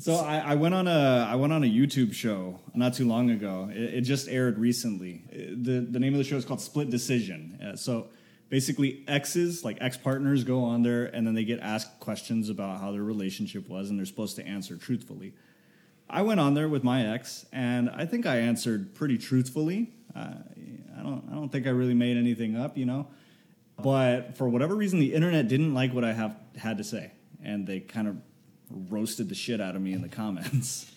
So I, I went on a I went on a YouTube show not too long ago. It, it just aired recently. The The name of the show is called Split Decision. Uh, so basically, exes like ex partners go on there and then they get asked questions about how their relationship was, and they're supposed to answer truthfully. I went on there with my ex, and I think I answered pretty truthfully. Uh, I don't I don't think I really made anything up, you know. But for whatever reason, the internet didn't like what I have had to say, and they kind of roasted the shit out of me in the comments.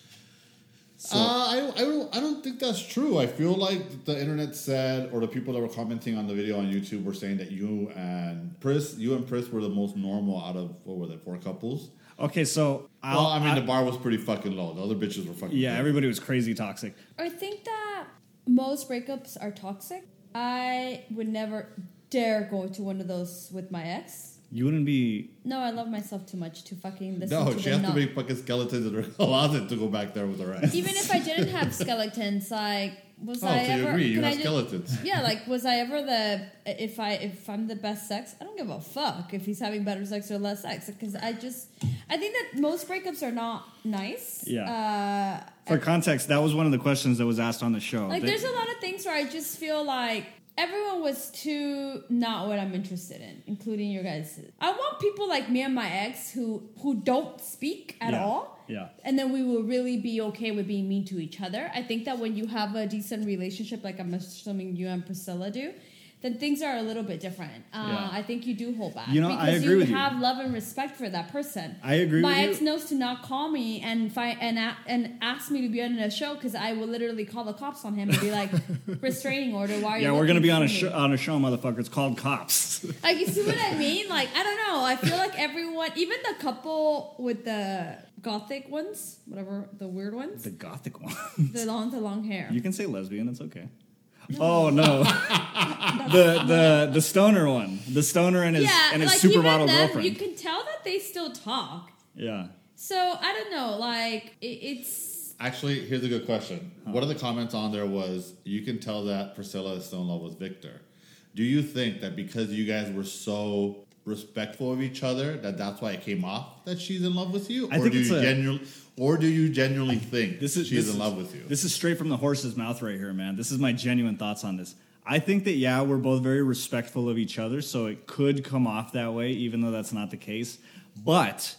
So, uh, I, I, don't, I don't think that's true. I feel like the internet said, or the people that were commenting on the video on YouTube were saying that you and Pris, you and Pris were the most normal out of what were they, four couples? okay, so I'll, well, I mean, I- the bar was pretty fucking low. The other bitches were fucking. yeah, good. everybody was crazy toxic. I think that most breakups are toxic. I would never dare go to one of those with my ex. You wouldn't be. No, I love myself too much to fucking listen No, to she has to be fucking skeletons in her closet to go back there with her ex. Even if I didn't have skeletons, like was Oh, I so you ever? agree? You have I just- skeletons. yeah, like was I ever the if I if I'm the best sex? I don't give a fuck if he's having better sex or less sex because I just I think that most breakups are not nice. Yeah. Uh, For context, that was one of the questions that was asked on the show. like They- there's a lot of things where I just feel like everyone was too not what I'm interested in, including your guys. I want people like me and my ex who who don't speak at Yeah. all. Yeah. And then we will really be okay with being mean to each other. I think that when you have a decent relationship, like I'm assuming you and Priscilla do, then things are a little bit different. Uh, Yeah. I think you do hold back. You know, I because agree you with you. have love and respect for that person. I agree My with you. ex knows to not call me and find and a- and ask me to be on a show because I will literally call the cops on him and be like, restraining order. Why are you? yeah, we're gonna be on a show, on a show, motherfucker. It's called Cops. Like you see what I mean? Like I don't know. I feel like everyone, even the couple with the gothic ones, whatever the weird ones, the gothic one. the long, the long hair. You can say lesbian. It's okay. Oh no, the the the stoner one, the stoner and his yeah, and his like supermodel even them, girlfriend. you can tell that they still talk. yeah, So I don't know. Like it, it's Actually, here's a good question. One of the comments on there was, "You can tell that Priscilla is still in love with Victor." Do you think that because you guys were so respectful of each other, that that's why it came off that she's in love with you, I or think do it's you a- genuinely, or do you genuinely think this is she's this in is- love with you? This is straight from the horse's mouth right here, man. This is my genuine thoughts on this. I think that yeah, we're both very respectful of each other, so it could come off that way, even though that's not the case. But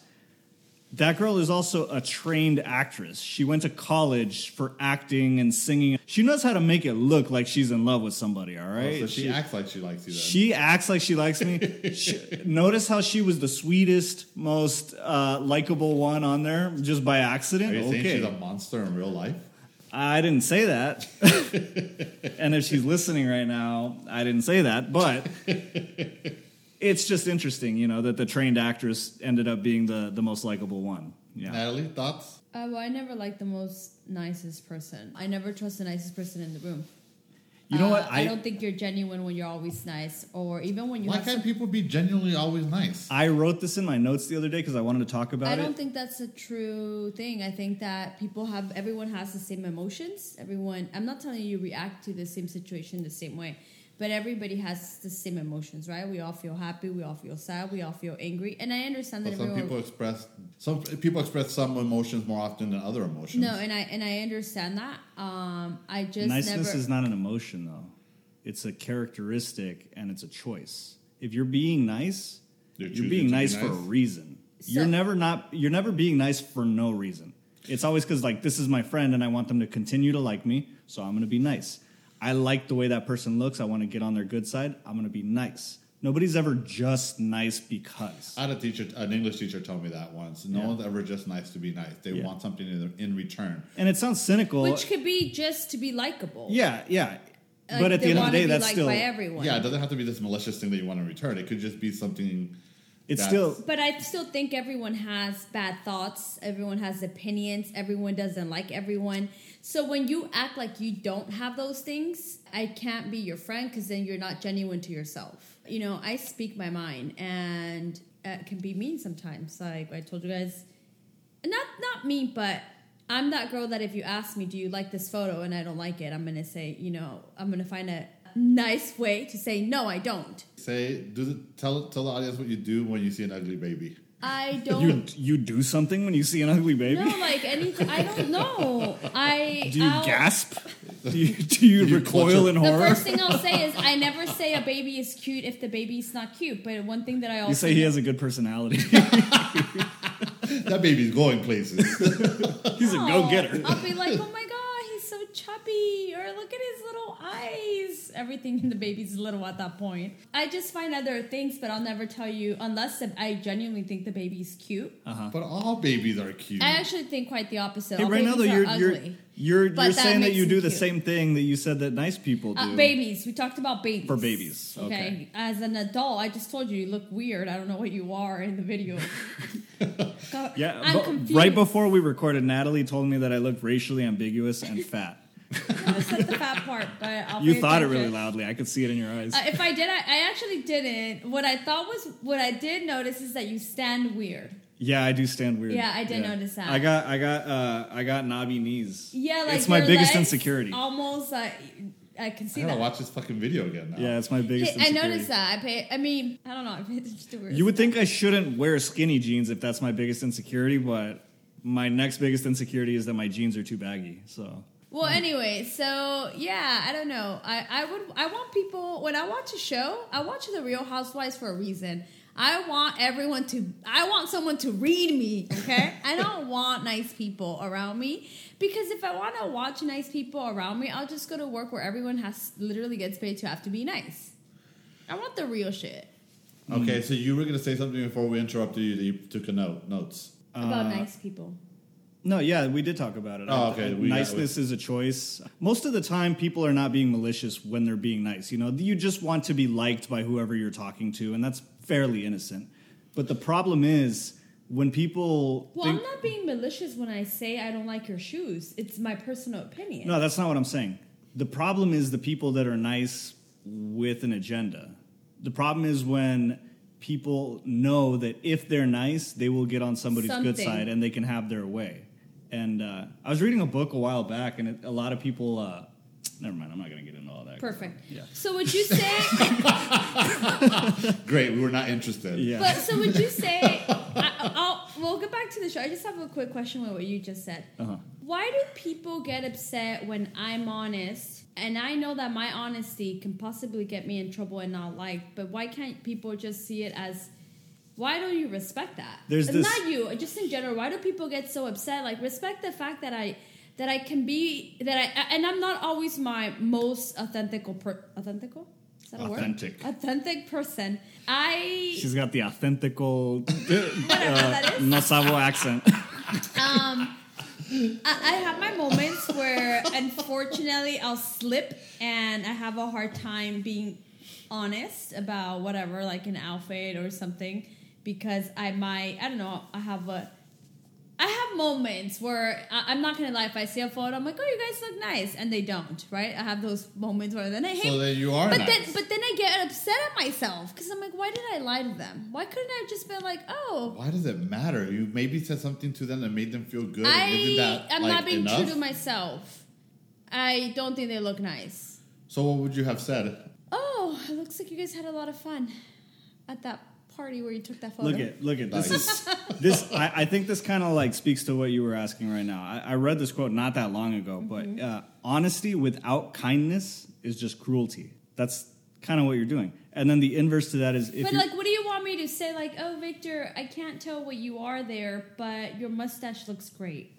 that girl is also a trained actress. She went to college for acting and singing. She knows how to make it look like she's in love with somebody. all right? Oh, so she, acts like she likes you. Then. She acts like she likes me. She- notice how she was the sweetest, most uh, likable one on there just by accident. Are you saying okay, she's a monster in real life? I didn't say that. and if she's listening right now, I didn't say that. But it's just interesting, you know, that the trained actress ended up being the the most likable one. Yeah. Natalie, thoughts? uh, well, I never liked the most nicest person. I never trust the nicest person in the room. You know Uh, what? I, I don't think you're genuine when you're always nice, or even when you Why have. can't some- people be genuinely always nice? I wrote this in my notes the other day because I wanted to talk about it. I don't think that's a true thing. I think that people have everyone has the same emotions. Everyone I'm not telling you react to the same situation the same way, but everybody has the same emotions, right? We all feel happy, we all feel sad, we all feel angry. And I understand But that some everyone people express some people express some emotions more often than other emotions. No, and I and I understand that. Um I just Niceness never is not an emotion, though. It's a characteristic and it's a choice. If you're being nice, You're you're, being to be nice, for a nice? reason. you're never not. You're never being nice for no reason. It's always because like this is my friend and I want them to continue to like me, so I'm going to be nice. I like the way that person looks. I want to get on their good side. I'm going to be nice. Nobody's ever just nice because. I had a teacher, an English teacher, told me that once. No Yeah. one's ever just nice to be nice. They Yeah. want something in, in return. And it sounds cynical. which could be just to be likable. yeah, yeah. Like, but at the end of the day, that's still by everyone. Yeah, it doesn't have to be this malicious thing that you want in return. It could just be something. It's that's- still But I still think everyone has bad thoughts. Everyone has opinions. Everyone doesn't like everyone. So when you act like you don't have those things, I can't be your friend because then you're not genuine to yourself. You know, I speak my mind and it can be mean sometimes. Like I told you guys, not not me, but I'm that girl that if you ask me, do you like this photo, and I don't like it, I'm gonna say, you know, I'm gonna find a nice way to say no, I don't. Say, do the, tell tell the audience what you do when you see an ugly baby. I don't. you you do something when you see an ugly baby? no, like anything. I don't know. I do you I'll- gasp? Do you, do you you recoil in horror? The first thing I'll say is I never say a baby is cute if the baby's not cute. But one thing that I also You say he has a good personality. That baby's going places. He's a go getter. I'll be like, oh my god, he's so or look at his little eyes. Everything in the baby's little at that point. I just find other things, but I'll never tell you unless I genuinely think the baby's cute. but all babies are cute. I actually think quite the opposite. Hey, All right now though, babies you're you're ugly. you're, you're saying that makes you do them the cute. same thing that you said that nice people do. Uh, babies. We talked about babies. For babies, okay. As an adult, I just told you you look weird. I don't know what you are in the video. God, Yeah, I'm but right before we recorded, Natalie told me that I looked racially ambiguous and fat. I said the fat part, but I'll You pay thought it really loudly. I could see it in your eyes. Uh, if I did, I, I actually didn't. What I thought was, what I did notice is that you stand weird. yeah, I do stand weird. Yeah, I did notice that. I got, I got, uh, I got knobby knees. Yeah, like it's my your biggest legs insecurity. Almost, like I can see I gotta that. watch this fucking video again now. Yeah, it's my biggest. Hey, I noticed that. I pay. I mean, I don't know. I paid weird You would think I shouldn't wear skinny jeans if that's my biggest insecurity, but my next biggest insecurity is that my jeans are too baggy. So Well, mm. anyway, so yeah, I don't know. I, I would I want people when I watch a show, I watch The Real Housewives for a reason. I want everyone to I want someone to read me, okay? I don't want nice people around me because if I want to watch nice people around me, I'll just go to work where everyone has literally gets paid to have to be nice. I want the real shit mm. Okay, so you were gonna say something before we interrupted you that you took a note notes. about uh, nice people. No, yeah, we did talk about it. Oh, okay, I- we got- niceness is a choice. Most of the time, people are not being malicious when they're being nice. You know, you just want to be liked by whoever you're talking to, and that's fairly innocent. But the problem is when people Well, think, I'm not being malicious when I say I don't like your shoes. It's my personal opinion. No, that's not what I'm saying. The problem is the people that are nice with an agenda. The problem is when people know that if they're nice, they will get on somebody's good Something. side and they can have their way. And uh, I was reading a book a while back, and it, a lot of people. Uh, never mind, I'm not going to get into all that. Perfect. Yeah. So would you say? Great, we were not interested. Yeah. but so would you say? I, I'll, we'll get back to the show. I just have a quick question with what you just said. Uh-huh. Why do people get upset when I'm honest? And I know that my honesty can possibly get me in trouble and not liked. But why can't people just see it as? Why don't you respect that? There's this- not you, just in general. Why do people get so upset? Like respect the fact that I that I can be that I and I'm not always my most authentical per authentical. Is that a word? Authentic. Authentic person. I She's got the authentical that uh, no sabo accent. um I, I have my moments where unfortunately I'll slip and I have a hard time being honest about whatever, like an outfit or something, because I might I don't know, I have a I have moments where I, I'm not gonna lie. If I see a photo, I'm like, "Oh, you guys look nice," and they don't. Right? I have those moments where then I hate. So then you are but nice. then, but then I get upset at myself because I'm like, "Why did I lie to them? Why couldn't I have just been like, oh, Why does it matter? You maybe said something to them that made them feel good. I that I'm like, not being enough? true to myself. I don't think they look nice. So what would you have said? Oh, it looks like you guys had a lot of fun at that party where you took that photo. Look at look at this is this. I, I think this kind of like speaks to what you were asking right now. I, I read this quote not that long ago, Mm-hmm. but uh, honesty without kindness is just cruelty. That's kind of what you're doing. And then the inverse to that is if But like, what do you want me to say? Like, oh, Victor, I can't tell what you are there, but your mustache looks great.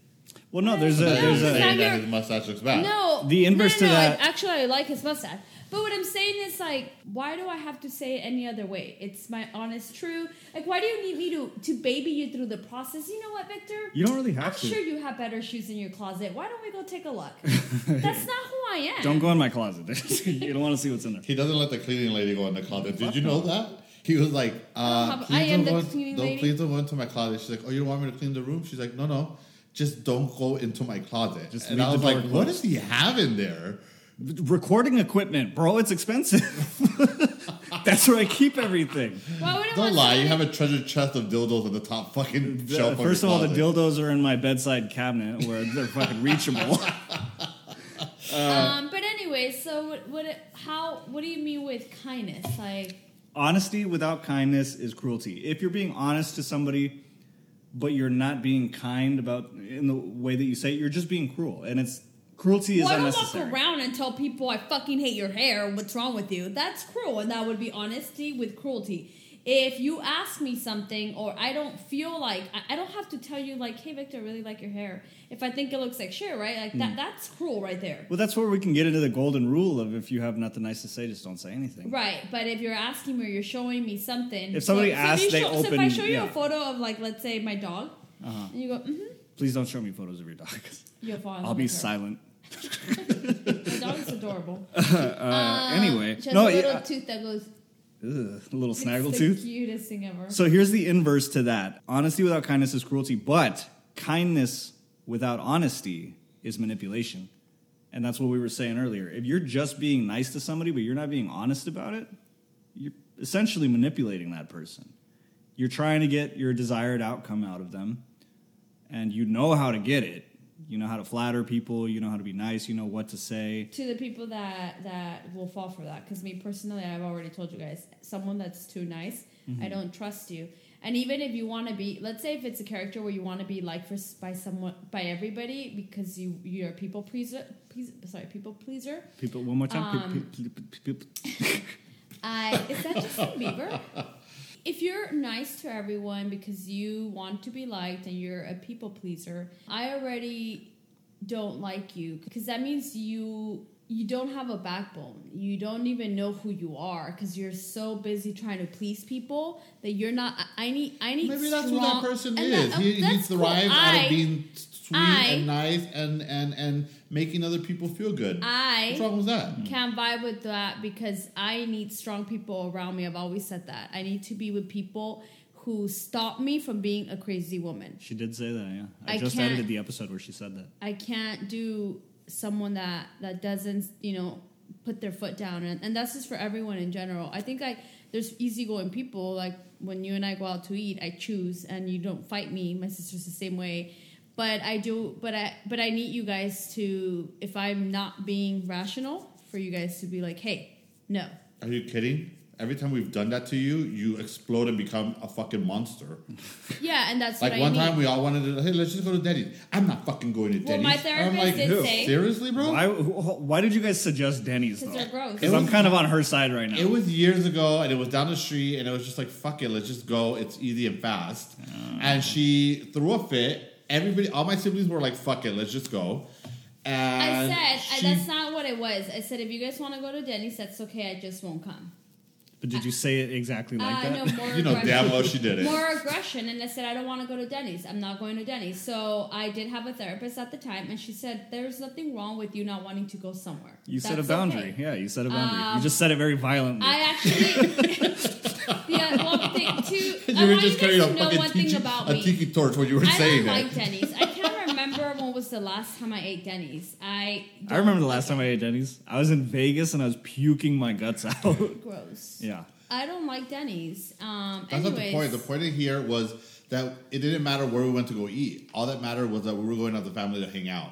well, no, there's a No, there's a saying that his mustache looks bad. No, The inverse no, to no, that- I, actually, I like his mustache. But what I'm saying is like, why do I have to say it any other way? It's my honest truth. Like, why do you need me to to baby you through the process? You know what, Victor? you don't really have to I'm to. sure you have better shoes in your closet. Why don't we go take a look? That's not who I am. Don't go in my closet. you don't want to see what's in there. He doesn't let the cleaning lady go in the closet. Did you know that? He was like, uh, have- please I am don't the go, cleaning don't, lady. please don't go into my closet. She's like, oh, you don't want me to clean the room? She's like, no, no, just don't go into my closet. Just and leave I was door like, what closed. does he have in there? Recording equipment, bro, it's expensive. That's where I keep everything. Why would I Don't want lie, to- you have a treasure chest of dildos on the top fucking shelf. of First your of all, the closet. dildos are in my bedside cabinet where they're fucking reachable. Um, but anyways, anyway, so what, what? How? What do you mean with kindness? Like, Honesty without kindness is cruelty. If you're being honest to somebody, but you're not being kind about in the way that you say it, you're just being cruel, and it's cruelty is well, I don't unnecessary. walk around and tell people I fucking hate your hair. What's wrong with you? That's cruel, and that would be honesty with cruelty. If you ask me something, or I don't feel like I, I don't have to tell you like, "Hey, Victor, I really like your hair." If I think it looks like shit, right? Like Hmm. that. That's cruel right there. Well, that's where we can get into the golden rule of if you have nothing nice to say, just don't say anything. Right, but if you're asking me or you're showing me something, If somebody so, asks, so if they show, So if I show you yeah. a photo of like, let's say my dog, Uh-huh. and you go, mm-hmm, Please don't show me photos of your dog. I'll be her. silent. My dog is adorable. Uh, anyway, she has no, a little yeah, tooth that goes. ugh, a little snaggle the tooth. cutest thing ever. So here's the inverse to that. Honesty without kindness is cruelty, but kindness without honesty is manipulation. And that's what we were saying earlier. If you're just being nice to somebody, but you're not being honest about it, you're essentially manipulating that person. You're trying to get your desired outcome out of them, and you know how to get it. You know how to flatter people, you know how to be nice, you know what to say. to the people that that will fall for that, because me personally, I've already told you guys, someone that's too nice, Mm-hmm. I don't trust you. And even if you want to be, let's say if it's a character where you want to be liked for, by someone by everybody because you you're a people pleaser, please, sorry, people pleaser. People, one more time. Um, I is that Justin Bieber? If you're nice to everyone because you want to be liked and you're a people pleaser, I already don't like you because that means you you don't have a backbone. You don't even know who you are because you're so busy trying to please people that you're not. I need. I need. Maybe that's strong, who that person is. that- he, he that's cool. thrives out I- of being sweet I- and nice and, and, and making other people feel good. I What's wrong with that? can't vibe with that because I need strong people around me. I've always said that. I need to be with people who stop me from being a crazy woman. She did say that, yeah. I, I just can't- edited the episode where she said that. I can't do someone that that doesn't, you know, put their foot down and, and that's just for everyone in general. I think I there's easygoing people like when you and I go out to eat, I choose and you don't fight me. My sister's the same way. But I do but I but I need you guys to if I'm not being rational for you guys to be like, "Hey, no." Are you kidding? Every time we've done that to you, you explode and become a fucking monster. Yeah, and that's Like what one I need. time we all wanted to, hey, let's just go to Denny's. I'm not fucking going to Well, Denny's. my I'm therapist like, did "Who? say- seriously, bro? Why, why did you guys suggest Denny's? Because they're gross. Because I'm kind of on her side right now. It was years ago, and it was down the street, and it was just like, fuck it, let's just go. It's easy and fast. And she threw a fit. Everybody, all my siblings were like, fuck it, let's just go. I And said I, she- that's not what it was. I said if you guys want to go to Denny's, that's okay. I just won't come. but did you say it exactly like uh, that? no, more you know aggression. damn well she did it. More aggression, and I said I don't want to go to Denny's. I'm not going to Denny's. So I did have a therapist at the time, and she said there's nothing wrong with you not wanting to go somewhere. You set a boundary. okay." Yeah, you set a boundary. you Um, just said it very violently. I actually. yeah, one thing too. I you were just carrying a know fucking one thing tiki, about a me. tiki torch when you were I saying don't that. like Denny's. I can't remember when was the last time I ate Denny's. I. I remember the last time I ate Denny's. I was in Vegas and I was puking my guts out. Gross. yeah. I don't like Denny's. Um, That's anyways, not the point. The point here was that it didn't matter where we went to go eat. All that mattered was that we were going as a family to hang out.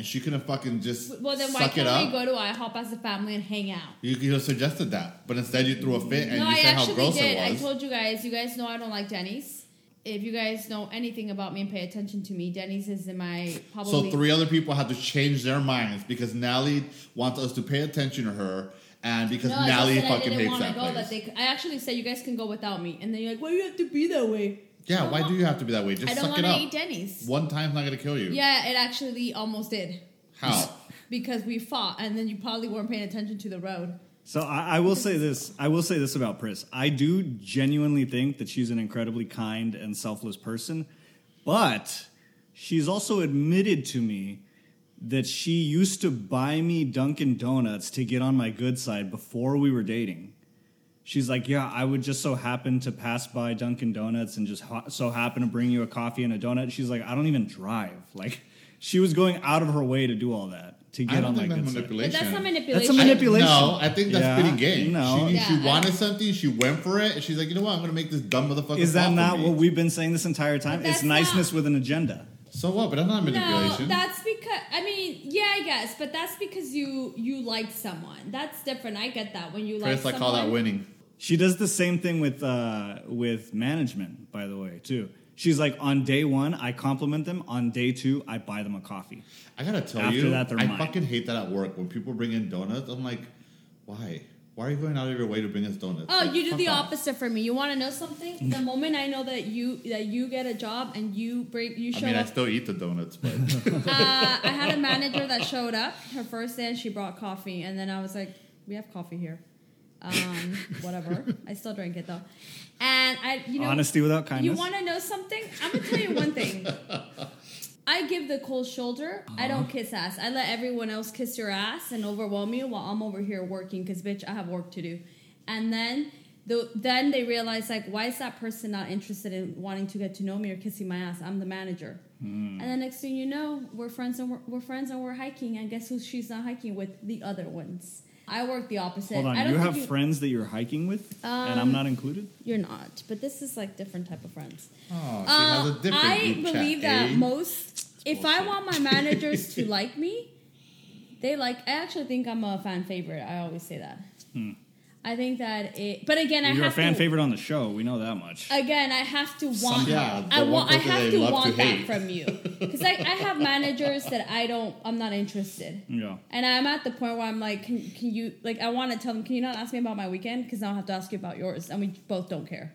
And she couldn't fucking just Well, then why can't we go to IHOP as a family and hang out? You could have suggested that, but instead you threw a fit and no, you I said how gross did. it was. I told you guys. You guys know I don't like Denny's. If you guys know anything about me and pay attention to me, Denny's is in my probably. so three other people had to change their minds because Nally wants us to pay attention to her, and because no, Nally fucking hates that go. place. That they, I actually said you guys can go without me, and then you're like, "Why do you have to be that way?" Yeah, why do you have to be that way? Just I don't suck want it to up. eat Denny's. One time's not gonna kill you. Yeah, it actually almost did How? because we fought, and then you probably weren't paying attention to the road. So I, I will say this. I will say this about Pris. I do genuinely think that she's an incredibly kind and selfless person, but she's also admitted to me that she used to buy me Dunkin' Donuts to get on my good side before we were dating. She's like, yeah, I would just so happen to pass by Dunkin' Donuts and just ha- so happen to bring you a coffee and a donut. She's like, I don't even drive. Like, she was going out of her way to do all that to I get don't on my think good that's side. manipulation. But that's not manipulation. That's a manipulation. No, I think that's Yeah, spitting game. no. She, Yeah, she wanted something, she went for it, and she's like, you know what, I'm gonna make this dumb motherfucker. Is that not me. what we've been saying this entire time? It's niceness not- with an agenda. So what? But that's not manipulation. No, that's because because I mean, yeah, I guess, but that's because you you like someone. That's different. I get that when you like. Chris, I someone, call that winning. She does the same thing with uh, with management, by the way, too. She's like, on day one, I compliment them. On day two, I buy them a coffee. I gotta tell After you, that, they're I mine. fucking hate that at work when people bring in donuts. I'm like, why? Why are you going out of your way to bring us donuts? Oh, Like, you do the off. opposite for me. You want to know something? The moment I know that you that you get a job and you break you I show mean, I up. still eat the donuts, but uh, I had a manager that showed up her first day and she brought coffee, and then I was like, "We have coffee here." Um, whatever. I still drink it though, and I you know Honesty without kindness. You want to know something? I'm gonna tell you one thing. I give the cold shoulder. I don't Uh-huh. kiss ass. I let everyone else kiss your ass and overwhelm you while I'm over here working because bitch, I have work to do. And then the, then they realize like, why is that person not interested in wanting to get to know me or kissing my ass? I'm the manager. Hmm. And the next thing you know, we're friends and we're, we're friends and we're hiking. And guess who she's not hiking with? The other ones. I work the opposite. Hold on, I don't you think have friends that you're hiking with, and I'm Um, not included. You're not, but this is like different type of friends. oh, she Uh, has a different I group believe chat, that eh? most, if I want my managers to like me, they like. I actually think I'm a fan favorite. I always say that. I think that it, but again, I. You're a have fan to. favorite on the show. We know that much. Again, I have to want. Yeah, I want. I have to want to that from you because I, I have managers that I don't. I'm not interested. yeah. And I'm at the point where I'm like, can, can you like? I want to tell them, can you not ask me about my weekend? Because I'll have to ask you about yours, and we both don't care.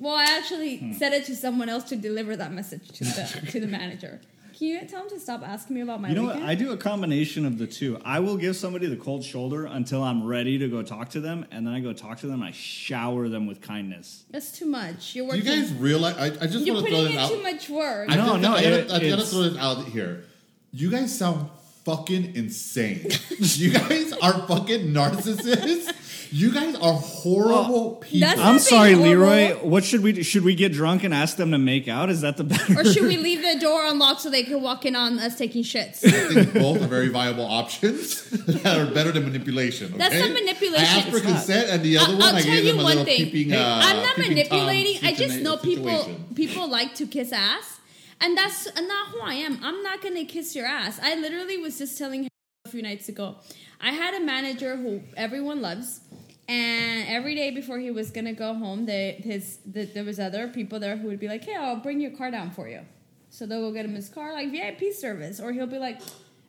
Well, I actually Hmm. said it to someone else to deliver that message to the to the manager. Can you tell him to stop asking me about my You know weekend? what? I do a combination of the two. I will give somebody the cold shoulder until I'm ready to go talk to them, and then I go talk to them. I shower them with kindness. That's too much. You're working. Do you guys realize? I, I just want to throw putting this in out. too much work. I No, no, I gotta, it- I gotta throw this out here. You guys sound fucking insane. you guys are fucking narcissists. You guys are horrible people. that's- I'm not sorry, being Leroy. horrible. What should we do? Should we get drunk and ask them to make out? Is that the better? or should we leave the door unlocked so they can walk in on us taking shits? I think both are very viable options that are better than manipulation. Okay? That's not manipulation. I asked for It's not. consent, and the other I'll- one I'll I tell gave you them a one little thing. peeping. Uh, I'm not peeping manipulating. I just situa- know people people like to kiss ass, and that's not who I am. I'm not gonna kiss your ass. I literally was just telling him a few nights ago. I had a manager who everyone loves, and every day before he was gonna go home, they, his the, there was other people there who would be like, "Hey, I'll bring your car down for you." So they'll go get him his car, like VIP service, or he'll be like,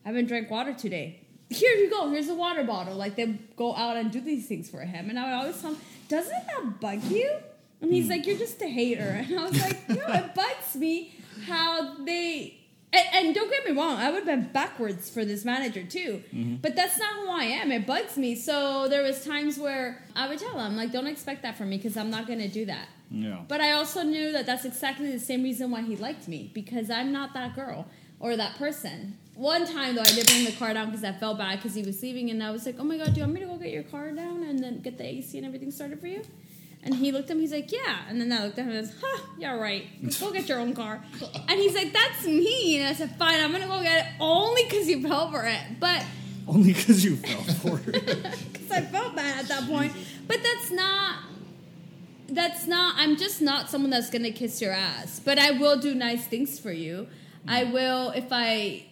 "I haven't drank water today." Here you go. Here's a water bottle. Like they go out and do these things for him, and I would always tell him, "Doesn't that bug you?" And he's hmm. like, "You're just a hater." And I was like, "No, it bugs me how they." And, and don't get me wrong, I would have been backwards for this manager too, mm-hmm. but that's not who I am. It bugs me. So there was times where I would tell him, like, "Don't expect that from me because I'm not going to do that." yeah. But I also knew that that's exactly the same reason why he liked me because I'm not that girl or that person. One time though, I did bring the car down because I felt bad because he was leaving, and I was like, "Oh my god, do you want me to go get your car down and then get the AC and everything started for you?" And he looked at me, he's like, "Yeah," and then I looked at him and I was, "Huh, yeah, right. Go get your own car." And he's like, "That's me. And I said, "Fine, I'm gonna go get it only because you fell for it." But Only because you fell for it. because I felt bad at that point. But that's not. That's not. I'm just not someone that's gonna kiss your ass. But I will do nice things for you. I will if I.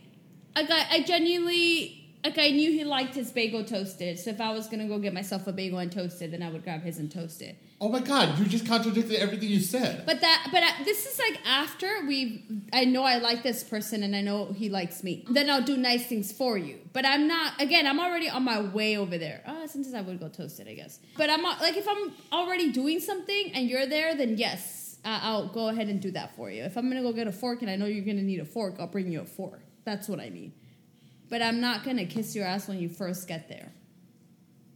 I, I genuinely. Like I knew he liked his bagel toasted, so if I was gonna go get myself a bagel and toast it, then I would grab his and toast it. Oh my god, you just contradicted everything you said. But that, but I, this is like after we. I know I like this person, and I know he likes me. Then I'll do nice things for you. But I'm not. Again, I'm already on my way over there. Uh, sometimes I would go toast it, I guess. But I'm not- like, if I'm already doing something and you're there, then yes, I'll go ahead and do that for you. If I'm gonna go get a fork and I know you're gonna need a fork, I'll bring you a fork. That's what I need. But I'm not gonna kiss your ass when you first get there.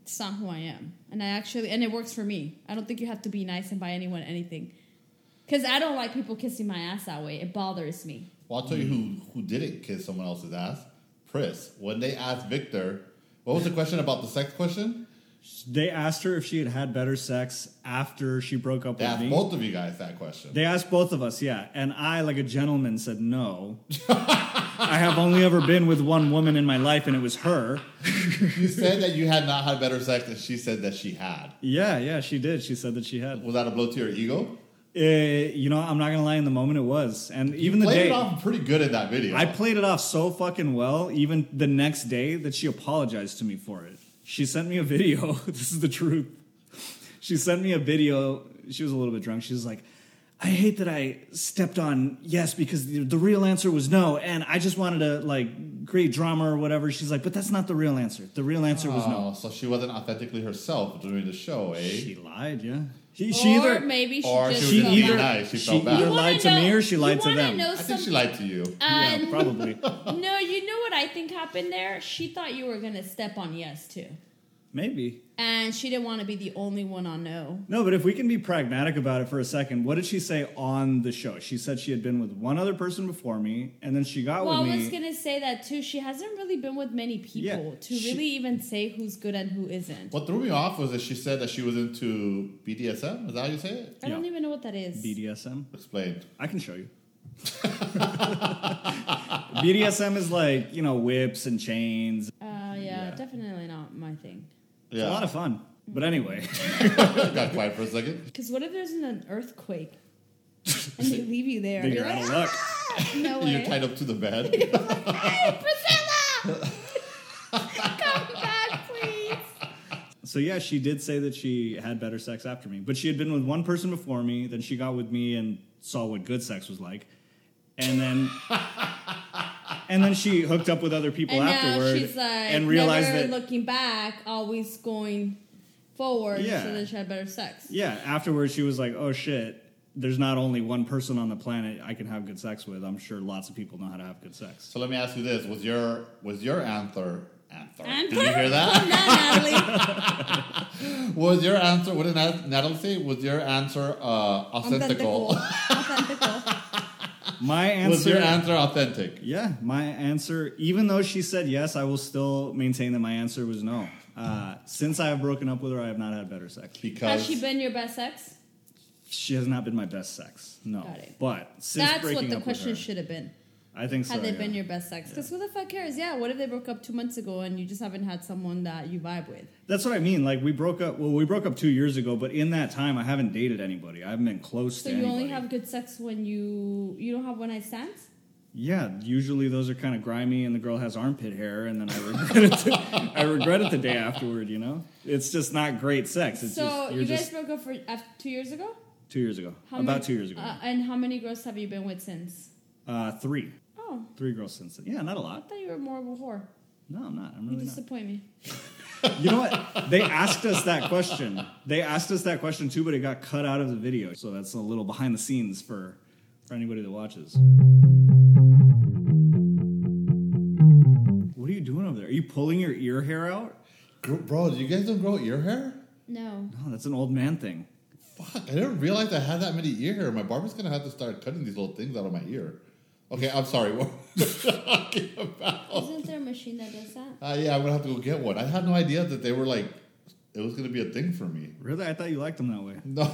It's not who I am. And I actually, and it works for me. I don't think you have to be nice and buy anyone anything. Because I don't like people kissing my ass that way. It bothers me. Well, I'll tell you who who didn't kiss someone else's ass. Pris. When they asked Victor, what was the question about the sex question? They asked her if she had had better sex after she broke up They with asked me. both of you guys that question. They asked both of us, yeah. And I, like a gentleman, said no. I have only ever been with one woman in my life, and it was her. you said that you had not had better sex, and she said that she had. Yeah, yeah, she did. She said that she had. Was that a blow to your ego? Uh, you know, I'm not gonna lie. In the moment, it was, and even the Played day it off pretty good in that video. I played it off so fucking well. Even the next day that she apologized to me for it, she sent me a video. this is the truth. She sent me a video. She was a little bit drunk. She was like, "I hate that I stepped on yes because the, the real answer was no, and I just wanted to like create drama or whatever." She's like, "But that's not the real answer. The real answer was no." Oh, so she wasn't authentically herself during the show, eh? She lied. Yeah. She, she or either maybe she or just she she felt either bad. nice. She, she felt either You wanna lied to me or she lied to wanna them. know I think she lied to you. yeah, Um, probably. No, you know what I think happened there? She thought you were gonna step on yes too. Maybe. And she didn't want to be the only one on no. No, but if we can be pragmatic about it for a second, what did she say on the show? She said she had been with one other person before me, and then she got with me. Well, I was gonna say that too. She hasn't really been with many people Yeah, to she- really even say who's good and who isn't. What threw me off was that she said that she was into BDSM. Is that how you say it? I don't even know what that is. BDSM. Explain. I can show you. BDSM is like you know whips and chains. Uh, yeah, Yeah. definitely not my thing. It's Yeah. a lot of fun. But anyway, Got quiet for a second. Because what if there's an earthquake and they leave you there? then you're You're out of luck. "Ah, no You're tied up to the bed. Hey, Priscilla! Come back, please. So yeah, she did say that she had better sex after me, but she had been with one person before me. Then she got with me and saw what good sex was like, and then and then she hooked up with other people And now afterward she's like, and realized never that looking back, always going forward Yeah. so that she had better sex. yeah. Afterwards, she was like, "Oh shit." There's not only one person on the planet I can have good sex with. I'm sure lots of people know how to have good sex. So let me ask you this: Was your was your answer answer? Anther? Did you hear that? Calm Natalie. Was your answer? What did Natalie say? Was your answer uh, authentical? Authentical. My was answer, your answer authentic? yeah, my answer. Even though she said yes, I will still maintain that my answer was no. Uh, since I have broken up with her, I have not had better sex. Because Has she been your best sex? She has not been my best sex. No. Got it. But since That's breaking what the up question her, should have been. I think so. Had they yeah. been your best sex? Because who the fuck cares? Yeah, what if they broke up two months ago and you just haven't had someone that you vibe with? That's what I mean. Like we broke up. Well, we broke up two years ago, but in that time, I haven't dated anybody. I haven't been close So to you anybody. only have good sex when you you don't have one night stands? yeah, usually those are kind of grimy, and the girl has armpit hair, and then I regret it. The, I regret it the day afterward. You know, it's just not great sex. It's so just you guys just broke up for after two years ago? two years ago, How about many- two years ago. Uh, and how many girls have you been with since? Uh, three, Oh, three girls since then. Yeah, not a lot. I thought you were more of a whore. No, I'm not. I'm You really not. disappoint me. You know what? They asked us that question. They asked us that question too, but it got cut out of the video. So that's a little behind the scenes for for anybody that watches. What are you doing over there? Are you pulling your ear hair out? Gr- bro, you guys don't grow ear hair? No. No, that's an old man thing. Fuck, I didn't realize I had that many ear hair. My barber's gonna have to start cutting these little things out of my ear. Okay, I'm sorry. What are talking about? Isn't there a machine that does that? Uh, yeah, I'm gonna have to go get one. I had no idea that they were like, it was gonna be a thing for me. Really? I thought you liked them that way. No.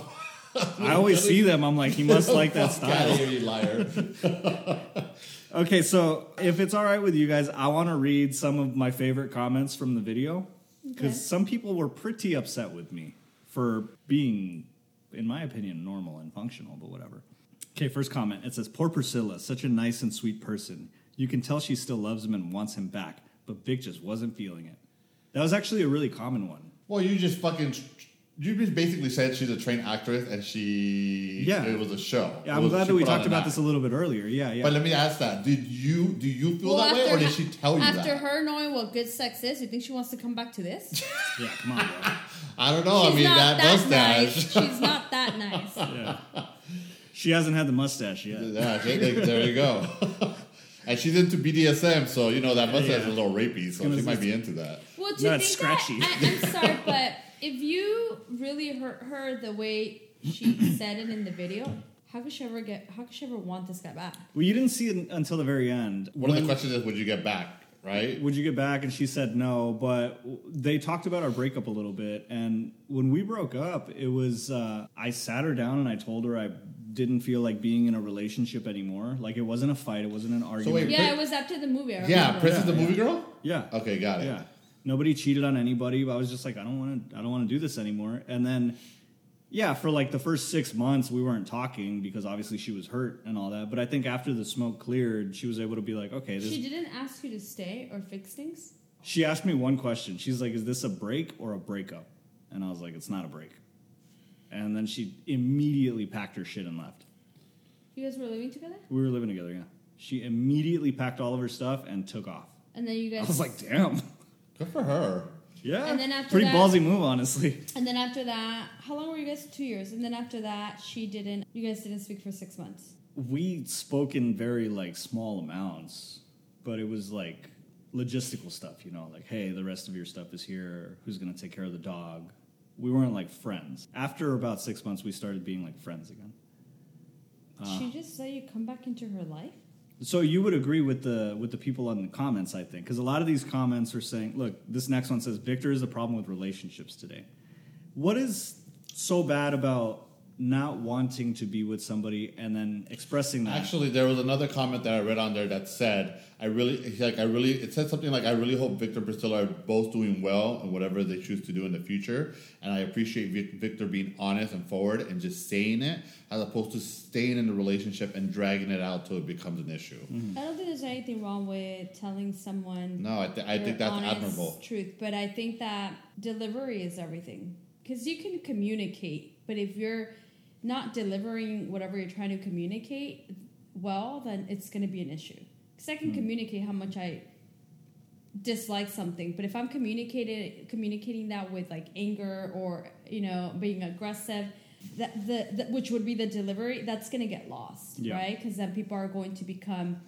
I always see them. I'm like, he must like that Fuck outta style. here, you liar. Okay, so if it's all right with you guys, I want to read some of my favorite comments from the video because Okay. some people were pretty upset with me for being, in my opinion, normal and functional, but whatever. Okay, first comment. It says, Poor Priscilla, such a nice and sweet person. You can tell she still loves him and wants him back, but Vic just wasn't feeling it. That was actually a really common one. well, you just fucking, you just basically said she's a trained actress and she, Yeah. it was a show. Yeah, I'm was- glad that we talked about act. this a little bit earlier. Yeah, yeah. But let me ask that: Did you do you feel that way, or did she tell you after that? her knowing what good sex is, you think she wants to come back to this? yeah, come on, bro. I don't know. She's I mean, not that, that, mustache. nice. She's not that nice. Yeah. She hasn't had the mustache yet. yeah, she- there there you go. and she's into BDSM, so you know that mustache Yeah. is a little rapey, so she might be into that. Well, do you Not think scratchy. that? I, I'm sorry, but if you really hurt her the way she said it in the video, how could she ever get? How could she ever want this guy back? Well, you didn't see it until the very end. One of the questions is, would you get back? Right? would you get back? And she said no, but they talked about our breakup a little bit. And when we broke up, it was, uh, I sat her down and I told her I didn't feel like being in a relationship anymore. Like it wasn't a fight, it wasn't an argument. wait, Yeah, Pri- it was after the movie. I Yeah, remember. Princess the movie yeah. girl. yeah. Okay, got it. Yeah. Nobody cheated on anybody, but I was just like, I don't want to, I don't want to do this anymore. And then Yeah, for like the first six months, we weren't talking because obviously she was hurt and all that. But I think after the smoke cleared, she was able to be like, okay, this. She didn't ask you to stay or fix things. She asked me one question. She's like, "Is this a break or a breakup?" And I was like, "It's not a break." And then she immediately packed her shit and left. You guys were living together, We were living together, yeah. She immediately packed all of her stuff and took off. and then you guys. I was like, "Damn." Good for her. Yeah. And then after pretty that- ballsy move, honestly. And then after that, how long were you guys? Two years. And then after that, she didn't. You guys didn't speak for six months. We spoke in very like small amounts, but it was like logistical stuff, you know, like, hey, the rest of your stuff is here. Who's gonna take care of the dog? We weren't like friends. After about six months, we started being like friends again. Uh. she just let you come back into her life. So you would agree with the with the people on the comments, I think, because a lot of these comments are saying, "Look, this next one says Victor is the problem with relationships today." What is so bad about not wanting to be with somebody and then expressing that? Actually, there was another comment that I read on there that said, "I really like I really." It said something like, "I really hope Victor and Priscilla are both doing well and whatever they choose to do in the future." And I appreciate Vic- Victor being honest and forward and just saying it, as opposed to staying in the relationship and dragging it out till it becomes an issue. Mm-hmm. I don't think there's anything wrong with telling someone. No, I, th- I think that's admirable. Truth, but I think that delivery is everything because you can communicate, but if you're not delivering whatever you're trying to communicate well, then it's going to be an issue. Because I can hmm. communicate how much I dislike something, but if I'm communicated communicating that with like anger or you know being aggressive. That the, the which would be the delivery that's going to get lost Yeah. right because then people are going to become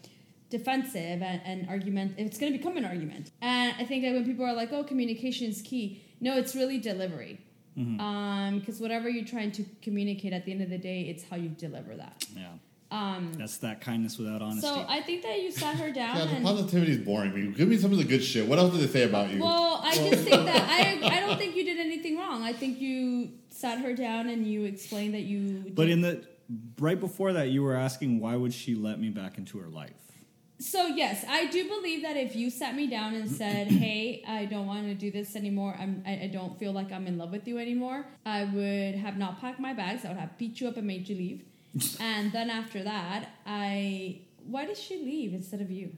defensive and, and argument it's going to become an argument and i think that when people are like oh communication is key no it's really delivery because whatever you're trying to communicate at the end of the day it's how you deliver that yeah, um, that's that kindness without honesty. so i think that you sat her down Yeah, the positivity is boring me. Give me some of the good shit. What else did they say about you? well i just think that I, I don't think you did anything wrong i think you sat her down and you explained that you but did- in the right before that, you were asking why would she let me back into her life? So yes, I do believe that if you sat me down and said, "Hey, I don't want to do this anymore. I'm, I, I don't feel like I'm in love with you anymore," I would have not packed my bags. I would have beat you up and made you leave. and then after that, I why did she leave instead of you?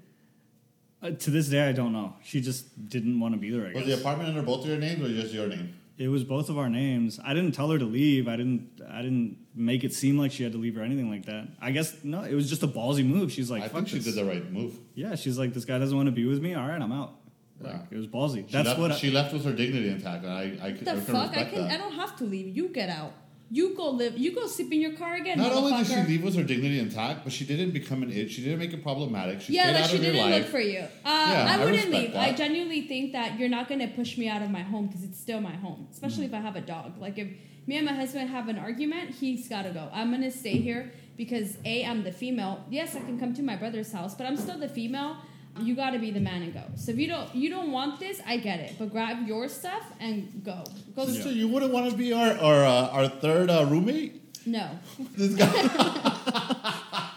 Uh, to this day, I don't know. She just didn't want to be there. I was the apartment under both of your names or just your name? It was both of our names. I didn't tell her to leave. I didn't. I didn't make it seem like she had to leave or anything like that. I guess no. It was just a ballsy move. She's like, I "Fuck think she this." did the right move. Yeah, she's like, this guy doesn't want to be with me. All right, I'm out. Like, Yeah. it was ballsy. She That's left, what I, she left with her dignity intact, and I, I, The I fuck! I can. that. I don't have to leave. You get out. You go live. You go sleep in your car again. Not only did she leave with her dignity intact, but she didn't become an it. She didn't make it problematic. She yeah, like she didn't life. look for you. Uh, Yeah, I I wouldn't respect leave. I genuinely think that you're not going to push me out of my home because it's still my home, especially Mm-hmm. if I have a dog. Like if me and my husband have an argument, he's got to go. I'm going to stay here because a I'm the female. Yes, I can come to my brother's house, but I'm still the female. You got to be the man and go. So if you don't you don't want this, I get it. But grab your stuff and go. Go. Sister, you wouldn't want to be our our, uh, our third uh, roommate. No. This guy.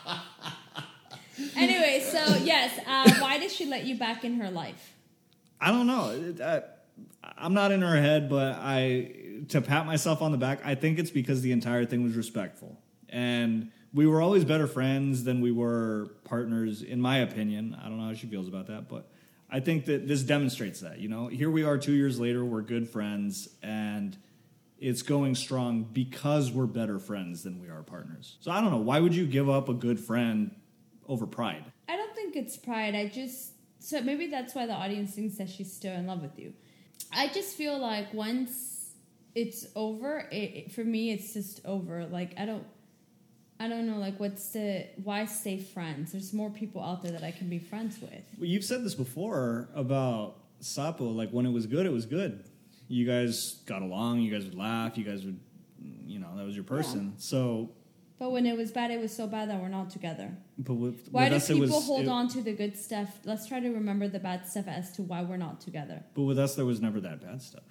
Anyway, so yes, uh, why did she let you back in her life? I don't know. It- I, I'm not in her head, but I to pat myself on the back. I think it's because the entire thing was respectful, and we were always better friends than we were partners, in my opinion. I don't know how she feels about that, but I think that this demonstrates that. You know, here we are two years later, we're good friends, and it's going strong because we're better friends than we are partners. So I don't know. Why would you give up a good friend over pride? I don't think it's pride. I just so maybe that's why the audience thinks that she's still in love with you. I just feel like once it's over, it, for me, it's just over. Like I don't, I don't know. Like what's the why stay friends? There's more people out there that I can be friends with. Well, you've said this before about Sapo. Like when it was good, it was good. You guys got along. You guys would laugh. You guys would, you know, that was your person. So, But when it was bad, it was so bad that we're not together. but with, Why with do people was, hold it- on to the good stuff? Let's try to remember the bad stuff as to why we're not together. But with us, there was never that bad stuff.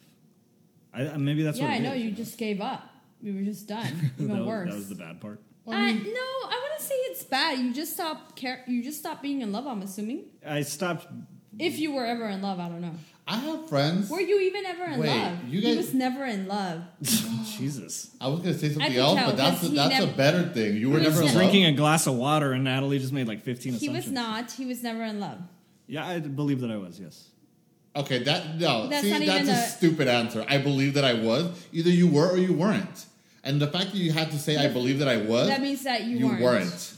I, maybe that's yeah, what I know is, you just gave up. We were just done. that, Even was, worse. that was the bad part. Uh, no, I wouldn't say it's bad. You just stop care. You just stop being in love. I'm assuming. I stopped. If you were ever in love, I don't know. I have friends. Were you even ever in Wait, love? you he guys- was never in love. Jesus. I was gonna say something else, tell, but that's 'cause a, he that's a better thing. You were never in never- love. Drinking a glass of water, and Natalie just made like 15 He assumptions. was not. He was never in love. Yeah, I believe that I was, yes. Okay, that no. That's see, not that's even a a- stupid answer. I believe that I was. Either you were or you weren't. And the fact that you had to say I believe that I was, That means that you, you weren't. weren't.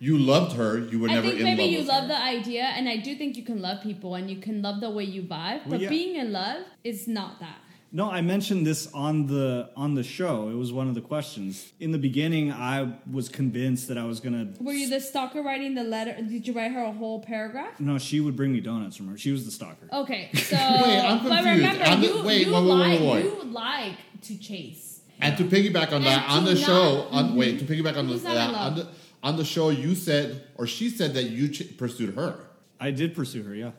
You loved her. You were never in love. I never think in maybe love you with love her. the idea, and I do think you can love people and you can love the way you vibe. Well, But yeah. being in love is not that. No, I mentioned this on the on the show. It was one of the questions. In the beginning, I was convinced that I was gonna. Were you the stalker writing the letter? Did you write her a whole paragraph? No, she would bring me donuts from her. She was the stalker. Okay, so I'm but remember, I'm the- you, wait, you wait, wait, like wait, wait. you like to chase. And to piggyback on that, on the not- show, on wait, to piggyback on the, Who's not that, on the on the show, you said or she said that you ch- pursued her. I did pursue her. Yeah,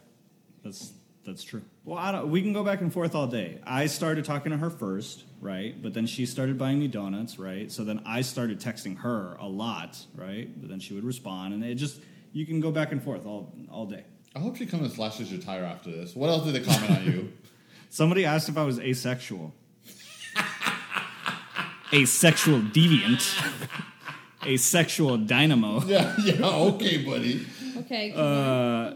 that's that's true. Well, I don't, we can go back and forth all day. I started talking to her first, right? But then she started buying me donuts, right? So then I started texting her a lot, right? But then she would respond, and it just you can go back and forth all all day. I hope she comes and slashes your tire after this. What else did they comment on you? Somebody asked if I was asexual. Asexual deviant. a sexual dynamo. yeah, yeah, okay, buddy. Okay, Uh,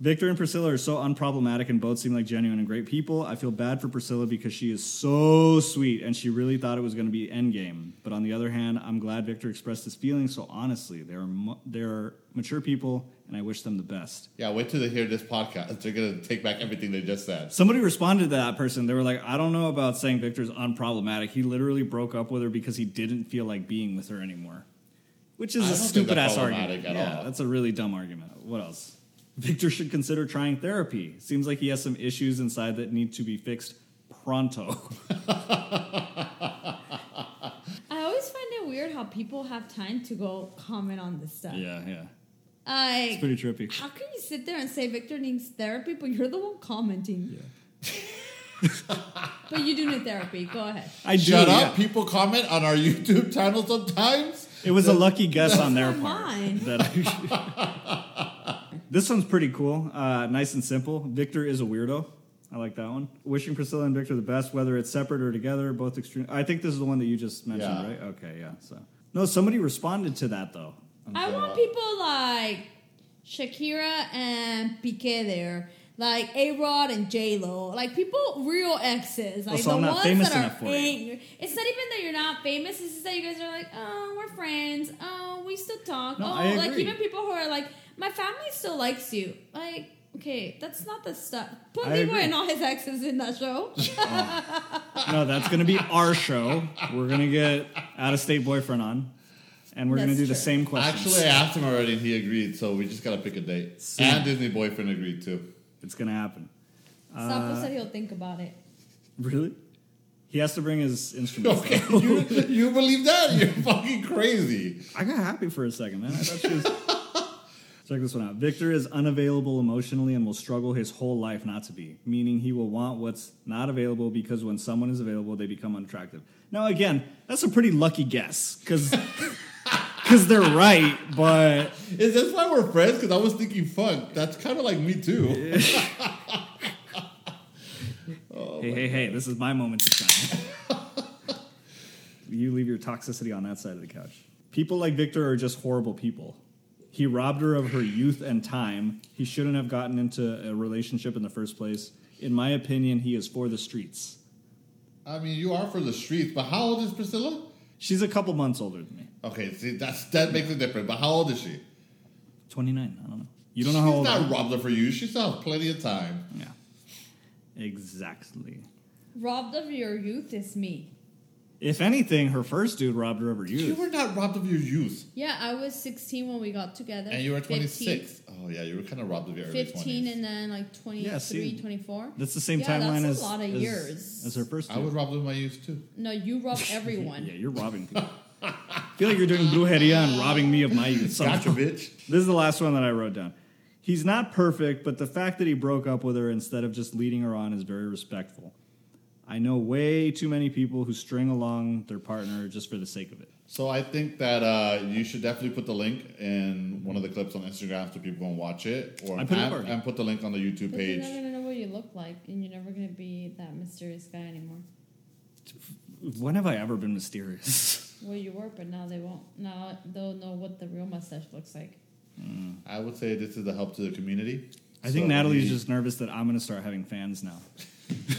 Victor and Priscilla are so unproblematic and both seem like genuine and great people. I feel bad for Priscilla because she is so sweet and she really thought it was going to be endgame. But on the other hand, I'm glad Victor expressed his feelings so honestly. They're they're mature people and I wish them the best. Yeah, wait till they hear this podcast. They're gonna take back everything they just said. Somebody responded to that person. They were like, "I don't know about saying Victor's unproblematic. He literally broke up with her because he didn't feel like being with her anymore." Which is I a stupid ass argument. at yeah, all. that's a really dumb argument. What else? Victor should consider trying therapy. Seems like he has some issues inside that need to be fixed pronto. I always find it weird how people have time to go comment on this stuff. yeah, yeah. Like, It's pretty trippy. how can you sit there and say Victor needs therapy, but you're the one commenting? Yeah. but you do need therapy. Go ahead. I do, Shut yeah. up! People comment on our YouTube channel sometimes. It was a lucky guess on their not part. mine. That I this one's pretty cool. Uh, nice and simple. Victor is a weirdo. I like that one. Wishing Priscilla and Victor the best, whether it's separate or together, both extreme. I think this is the one that you just mentioned, Yeah. right? Okay, yeah. So no, somebody responded to that though. I want people like Shakira and Piqué there. Like A Rod and J Lo, like people, real exes, like so the I'm not ones famous that are enough for you. It's not even that you're not famous; it's just that you guys are like, oh, we're friends. Oh, we still talk. No, oh, I like even people who are like, my family still likes you. Like, okay, that's not the stuff. Put I Leroy agree. and all his exes in that show. Oh. No, that's gonna be our show. We're gonna get out of state boyfriend on, and we're gonna That's do the same questions. Actually, I asked him already, and he agreed. So we just gotta pick a date. Soon. And Disney boyfriend agreed too. It's gonna happen. Sapo Uh, said he'll think about it. Really? He has to bring his instruments. Okay, you, you believe that? You're fucking crazy. I got happy for a second, man. I thought she was. Check this one out. Victor is unavailable emotionally and will struggle his whole life not to be, meaning he will want what's not available because when someone is available, they become unattractive. Now, again, that's a pretty lucky guess because they're right, but Is this why we're friends? Because I was thinking, fuck, that's kind of like me too. Oh hey, hey, hey, this is my moment to shine. you leave your toxicity on that side of the couch. People like Victor are just horrible people. He robbed her of her youth and time. He shouldn't have gotten into a relationship in the first place. In my opinion, he is for the streets. I mean, you are for the streets, but how old is Priscilla? She's a couple months older than me. Okay, see, that's that makes it different. But how old is she? 29, I don't know. You don't know how She's old I not robbed her for you. She still has plenty of time. Yeah. Exactly. Robbed of your youth is me. If anything, her first dude robbed her of her youth. You youth. were not robbed of your youth. Yeah, I was 16 when we got together. And you were 15 26. Oh, yeah, you were kind of robbed of your early 15 20s. and then like 23, Yeah, see, 24. That's the same Yeah, timeline that's as a lot of as, years. as her first I dude. was robbed of my youth too. No, you robbed everyone. Yeah, you're robbing people. I feel like you're doing brujeria and robbing me of my youth. somehow. Gotcha, bitch. This is the last one that I wrote down. He's not perfect, but the fact that he broke up with her instead of just leading her on is very respectful. I know way too many people who string along their partner just for the sake of it. So I think that uh, you should definitely put the link in one of the clips on Instagram so people can watch it, or I put it and, already. and put the link on the YouTube But they're page. not gonna know what you look like, and you're never gonna be that mysterious guy anymore. When have I ever been mysterious? Well, you were, but now they won't. Now they'll know what the real mustache looks like. I would say this is a help to the community. I think Natalie's just nervous that I'm going to start having fans now.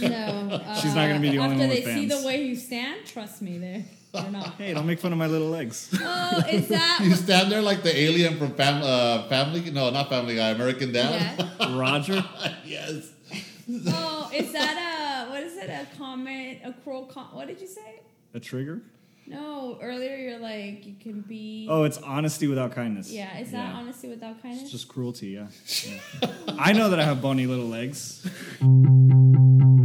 No, She's not gonna be the only one. after they with see the way you stand. Trust me, they they're not. Hey, don't make fun of my little legs. oh, is that? You stand there like the alien from fam- uh, Family. No, not Family Guy. American Dad. Yeah. Roger? yes. Oh, is that a what is it? A comment? A cruel com? What did you say? A trigger? No, earlier you're like you can be. Oh, it's honesty without kindness. yeah. Is that Yeah. honesty without kindness? It's just cruelty, yeah. Yeah. I know that I have bony little legs.